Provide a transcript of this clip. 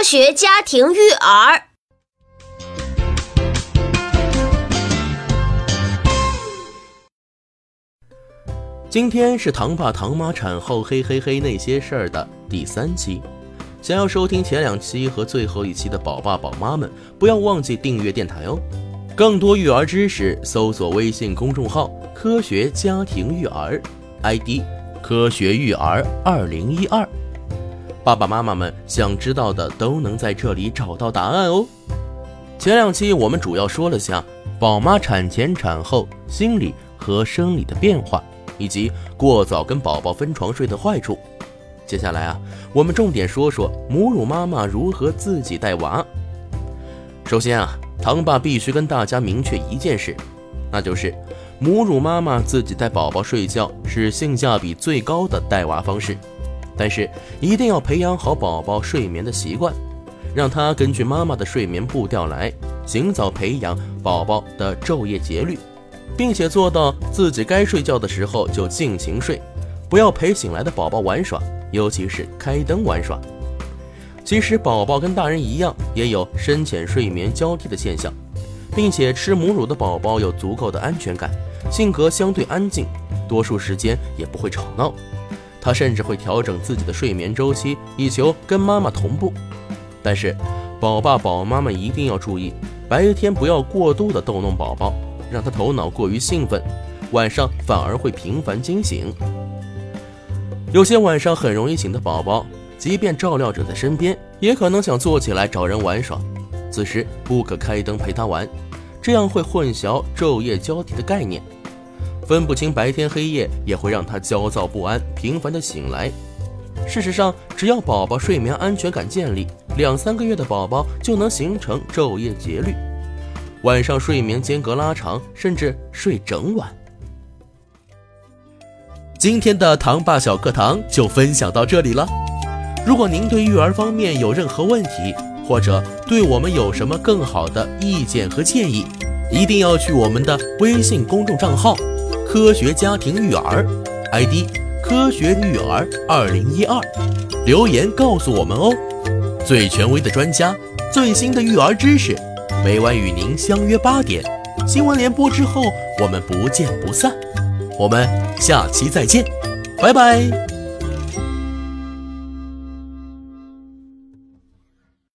科学家庭育儿。今天是唐爸唐妈产后嘿嘿嘿那些事儿的第三期。想要收听前两期和最后一期的宝爸宝妈们，不要忘记订阅电台哦。更多育儿知识，搜索微信公众号“科学家庭育儿 ”，ID“ 科学育儿二零一二”。爸爸妈妈们想知道的都能在这里找到答案哦。前两期我们主要说了下宝妈产前产后心理和生理的变化。以及过早跟宝宝分床睡的坏处。接下来啊，我们重点说说母乳妈妈如何自己带娃。首先啊，唐爸必须跟大家明确一件事，那就是母乳妈妈自己带宝宝睡觉是性价比最高的带娃方式。但是一定要培养好宝宝睡眠的习惯，让他根据妈妈的睡眠步调来，尽早培养宝宝的昼夜节律。并且做到自己该睡觉的时候就尽情睡，不要陪醒来的宝宝玩耍，尤其是开灯玩耍。其实宝宝跟大人一样，也有深浅睡眠交替的现象，并且吃母乳的宝宝有足够的安全感，性格相对安静，多数时间也不会吵闹。他甚至会调整自己的睡眠周期，以求跟妈妈同步。但是宝爸宝妈们一定要注意，白天不要过度的逗弄宝宝。让他头脑过于兴奋，晚上反而会频繁惊醒。有些晚上很容易醒的宝宝，即便照料者在身边，也可能想坐起来找人玩耍。此时不可开灯陪他玩，这样会混淆昼夜交替的概念，分不清白天黑夜，也会让他焦躁不安，频繁的醒来。事实上，只要宝宝睡眠安全感建立，两三个月的宝宝就能形成昼夜节律。晚上睡眠间隔拉长，甚至睡整晚。今天的糖爸小课堂就分享到这里了。如果您对育儿方面有任何问题，或者对我们有什么更好的意见和建议，一定要去我们的微信公众账号“科学家庭育儿 ”，ID“ 科学育儿二零一二”，留言告诉我们哦。最权威的专家，最新的育儿知识。每晚与您相约八点，新闻联播之后，我们不见不散。我们下期再见，拜拜。